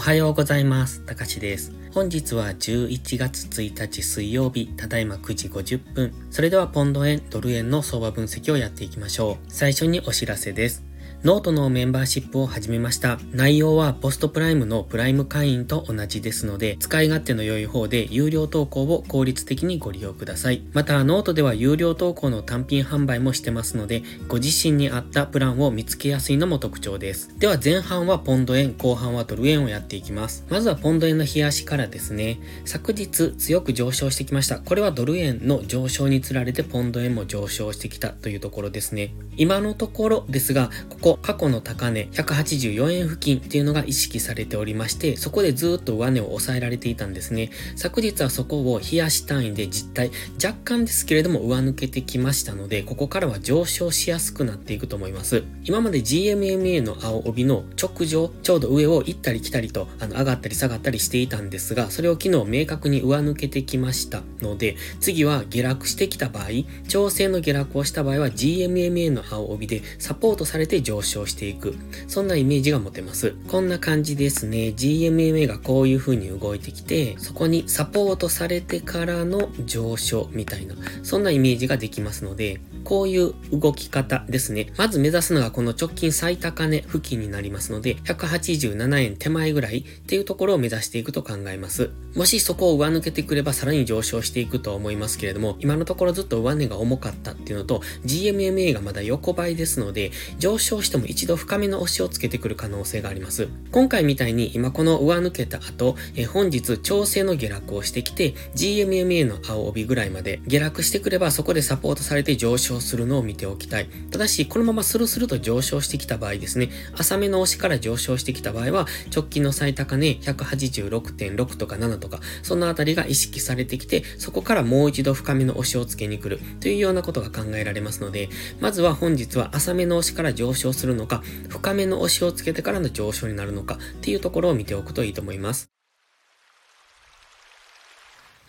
おはようございます。たかしです。本日は11月1日水曜日、ただいま9時50分。それではポンド円、ドル円の相場分析をやっていきましょう。最初にお知らせです。ノートのメンバーシップを始めました。内容は PostPrime のプライム会員と同じですので、使い勝手の良い方で有料投稿を効率的にご利用ください。また、ノートでは有料投稿の単品販売もしてますので、ご自身に合ったプランを見つけやすいのも特徴です。では前半はポンド円、後半はドル円をやっていきます。まずはポンド円の日足からですね。昨日強く上昇してきました。これはドル円の上昇につられてポンド円も上昇してきたというところですね。今のところですが、ここ過去の高値184円付近っていうのが意識されておりまして、そこでずっと上値を抑えられていたんですね。昨日はそこを冷やし単位で実体、若干ですけれども上抜けてきましたので、ここからは上昇しやすくなっていくと思います。今まで GMMA の青帯の直上、ちょうど上を行ったり来たりと、あの、上がったり下がったりしていたんですが、それを昨日明確に上抜けてきましたので、次は下落してきた場合、調整の下落をした場合は GMMA の青帯でサポートされて上上昇していく。そんなイメージが持てます。こんな感じですね。GMMA がこういう風に動いてきて、そこにサポートされてからの上昇みたいな、そんなイメージができますので、こういう動き方ですね。まず目指すのがこの直近最高値付近になりますので、187円手前ぐらいっていうところを目指していくと考えます。もしそこを上抜けてくればさらに上昇していくと思いますけれども、今のところずっと上値が重かったっていうのと、GMMA がまだ横ばいですので、上昇しても一度深めの押しをつけてくる可能性があります。今回みたいに今この上抜けた後、え本日調整の下落をしてきて、GMMA の青帯ぐらいまで下落してくればそこでサポートされて上昇するのを見ておきたい。ただし、このままスルスルと上昇してきた場合ですね、浅めの押しから上昇してきた場合は、直近の最高値186.6とか7とか、そのあたりが意識されてきて、そこからもう一度深めの押しをつけに来るというようなことが考えられますので、まずは本日は浅めの押しから上昇するするのか、深めの押しをつけてからの上昇になるのかっていうところを見ておくといいと思います。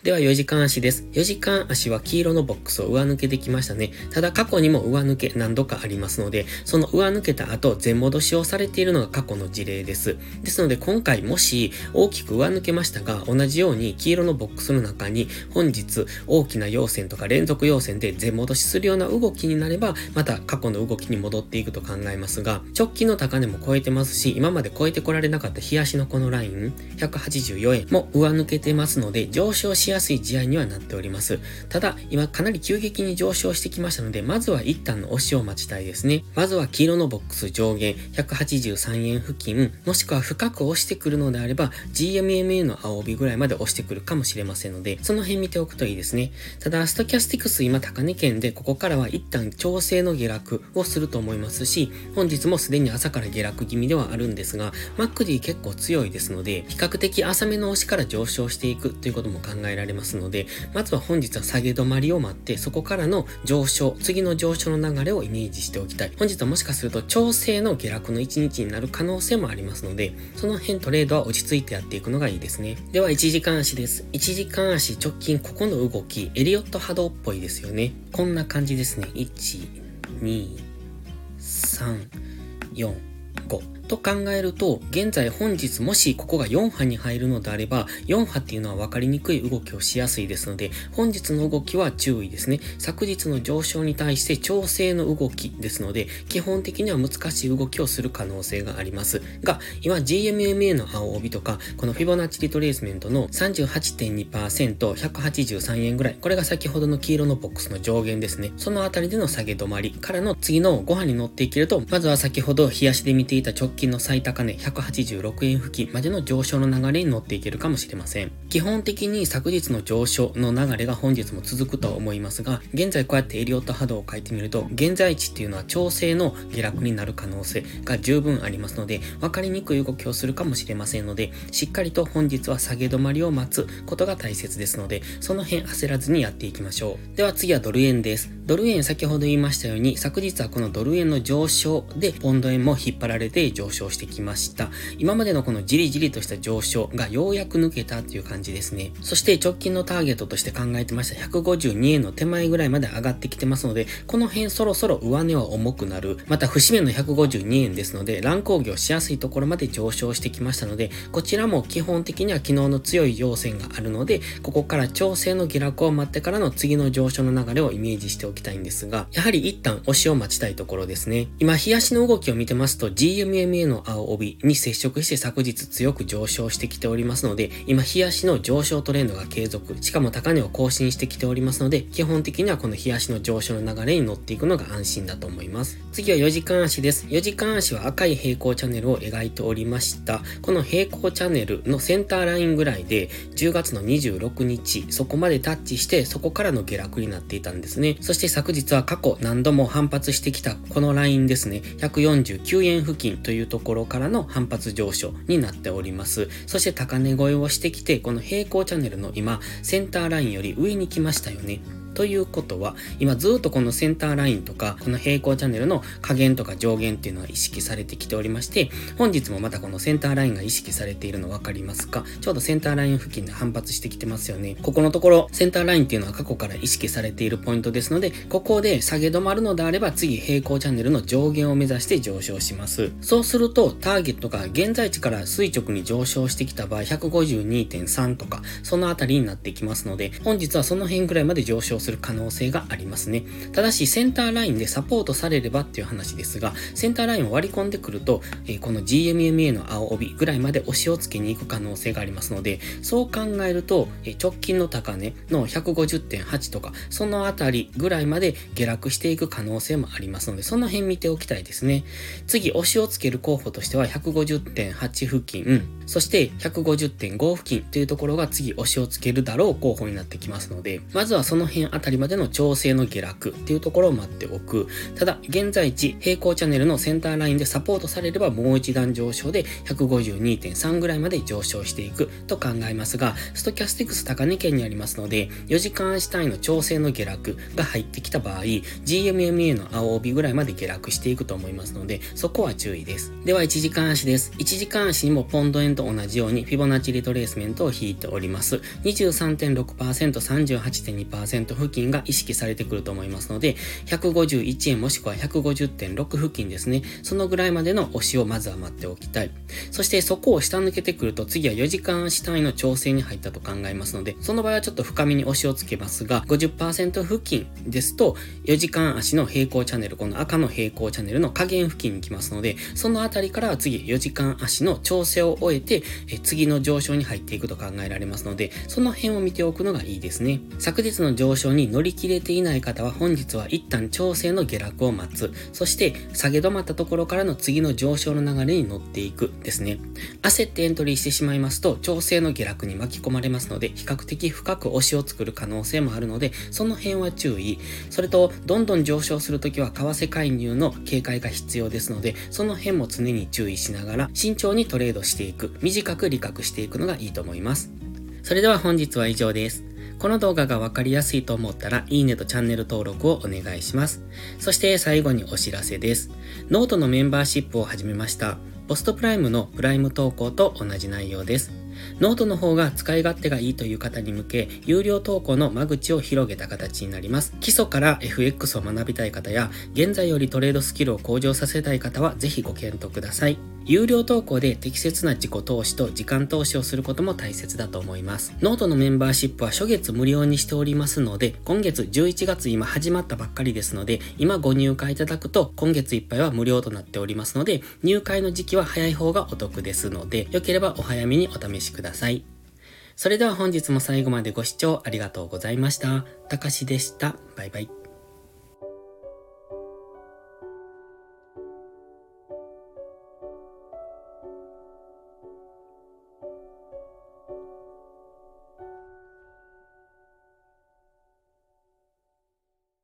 では4時間足です。4時間足は黄色のボックスを上抜けてきましたね。ただ過去にも上抜け何度かありますので、その上抜けた後、全戻しをされているのが過去の事例です。ですので今回もし大きく上抜けましたが、同じように黄色のボックスの中に本日大きな陽線とか連続陽線で全戻しするような動きになれば、また過去の動きに戻っていくと考えますが、直近の高値も超えてますし、今まで超えてこられなかった冷やしのこのライン、184円も上抜けてますので、上昇しやすい試合にはなっております。ただ、今かなり急激に上昇してきましたので、まずは一旦の押しを待ちたいですね。まずは黄色のボックス上限183円付近、もしくは深く押してくるのであれば、GMMA の青帯ぐらいまで押してくるかもしれませんので、その辺見ておくといいですね。ただ、ストキャスティクス今高値圏で、ここからは一旦調整の下落をすると思いますし、本日もすでに朝から下落気味ではあるんですが、マックディ結構強いですので、比較的浅めの押しから上昇していくということも考えられますので、まずは本日は下げ止まりを待って、そこからの上昇、次の上昇の流れをイメージしておきたい。本日はもしかすると調整の下落の一日になる可能性もありますので、その辺トレードは落ち着いてやっていくのがいいですね。では、1時間足です。1時間足直近ここの動き、エリオット波動っぽいですよね。こんな感じですね。1、2、3、4、5。と考えると、現在本日もしここが4波に入るのであれば、4波っていうのは分かりにくい動きをしやすいですので、本日の動きは注意ですね。昨日の上昇に対して調整の動きですので、基本的には難しい動きをする可能性があります。が、今 GMMA の青帯とか、このフィボナッチリトレースメントの38.2%、183円ぐらい、これが先ほどの黄色のボックスの上限ですね。そのあたりでの下げ止まりからの次の5波に乗っていけると、まずは先ほど冷やしで見ていた直近の最高値186円付近までの上昇の流れに乗っていけるかもしれません。基本的に昨日の上昇の流れが本日も続くとは思いますが、現在こうやってエリオット波動を書いてみると、現在地っていうのは調整の下落になる可能性が十分ありますので、分かりにくい動きをするかもしれませんので、しっかりと本日は下げ止まりを待つことが大切ですので、その辺焦らずにやっていきましょう。では次はドル円です。ドル円先ほど言いましたように、昨日はこのドル円の上昇で、ポンド円も引っ張られて上昇してきました。今までのこのじりじりとした上昇がようやく抜けたという感じですね。そして直近のターゲットとして考えてました152円の手前ぐらいまで上がってきてますので、この辺そろそろ上値は重くなる。また節目の152円ですので、乱高下をしやすいところまで上昇してきましたので、こちらも基本的には昨日の強い要線があるので、ここから調整の下落を待ってからの次の上昇の流れをイメージしておきたいんですが、やはり一旦押しを待ちたいところですね。今、日足の動きを見てますと GMMA の青帯に接触して昨日強く上昇してきておりますので、今、日足の上昇トレンドが継続、しかも高値を更新してきておりますので、基本的にはこの日足の上昇の流れに乗っていくのが安心だと思います。次は4時間足です。4時間足は赤い平行チャンネルを描いておりました。この平行チャンネルのセンターラインぐらいで、10月の26日、そこまでタッチして、そこからの下落になっていたんですね。そしてし昨日は過去何度も反発してきたこのラインですね、149円付近というところからの反発上昇になっております。そして高値越えをしてきて、この平行チャンネルの今、センターラインより上に来ましたよね。ということは、今ずっとこのセンターラインとか、この平行チャンネルの下限とか上限っていうのは意識されてきておりまして、本日もまたこのセンターラインが意識されているの分かりますか？ちょうどセンターライン付近で反発してきてますよね。ここのところ、センターラインっていうのは過去から意識されているポイントですので、ここで下げ止まるのであれば、次平行チャンネルの上限を目指して上昇します。そうすると、ターゲットが現在地から垂直に上昇してきた場合、152.3とか、そのあたりになってきますので、本日はその辺ぐらいまで上昇する可能性がありますね。ただし、センターラインでサポートされればっていう話ですが、センターラインを割り込んでくると、え、この GMMA の青帯ぐらいまで押しをつけに行く可能性がありますので、そう考えると、え、直近の高値の150.8とか、そのあたりぐらいまで下落していく可能性もありますので、その辺見ておきたいですね。次、押しをつける候補としては150.8付近、そして150.5付近というところが次押しをつけるだろう候補になってきますので、まずはその辺あたりまでの調整の下落っていうところを待っておく。ただ、現在地、平行チャンネルのセンターラインでサポートされればもう一段上昇で152.3ぐらいまで上昇していくと考えますが、ストキャスティクス高値圏にありますので、4時間足単位の調整の下落が入ってきた場合、GMMA の青帯ぐらいまで下落していくと思いますので、そこは注意です。では、1時間足です。1時間足にもポンド円と同じようにフィボナッチリトレースメントを引いております。23.6%、38.2%付近が意識されてくると思いますので、151円もしくは150.6付近ですね。そのぐらいまでの押しをまずは待っておきたい。そしてそこを下抜けてくると次は4時間足単位の調整に入ったと考えますので、その場合はちょっと深みに押しをつけますが、50%付近ですと、4時間足の平行チャンネル、この赤の平行チャンネルの下限付近に来ますので、そのあたりから次4時間足の調整を終えて、え次の上昇に入っていくと考えられますので、その辺を見ておくのがいいですね。昨日の上昇に乗り切れていない方は本日は一旦調整の下落を待つ。そして下げ止まったところからの次の上昇の流れに乗っていくですね。焦ってエントリーしてしまいますと調整の下落に巻き込まれますので比較的深く押しを作る可能性もあるのでその辺は注意。それとどんどん上昇するときは為替介入の警戒が必要ですのでその辺も常に注意しながら慎重にトレードしていく。短く理覚していくのがいいと思います。それでは本日は以上です。この動画がわかりやすいと思ったら、いいねとチャンネル登録をお願いします。そして最後にお知らせです。ノートのメンバーシップを始めました。 PostPrime のプライム投稿と同じ内容です。ノートの方が使い勝手がいいという方に向け、有料投稿の間口を広げた形になります。基礎から FX を学びたい方や、現在よりトレードスキルを向上させたい方は、ぜひご検討ください。有料投稿で適切な自己投資と時間投資をすることも大切だと思います。ノートのメンバーシップは初月無料にしておりますので、今月11月今始まったばっかりですので、今ご入会いただくと今月いっぱいは無料となっておりますので、入会の時期は早い方がお得ですので、よければお早めにお試しください。それでは本日も最後までご視聴ありがとうございました。たかしでした。バイバイ。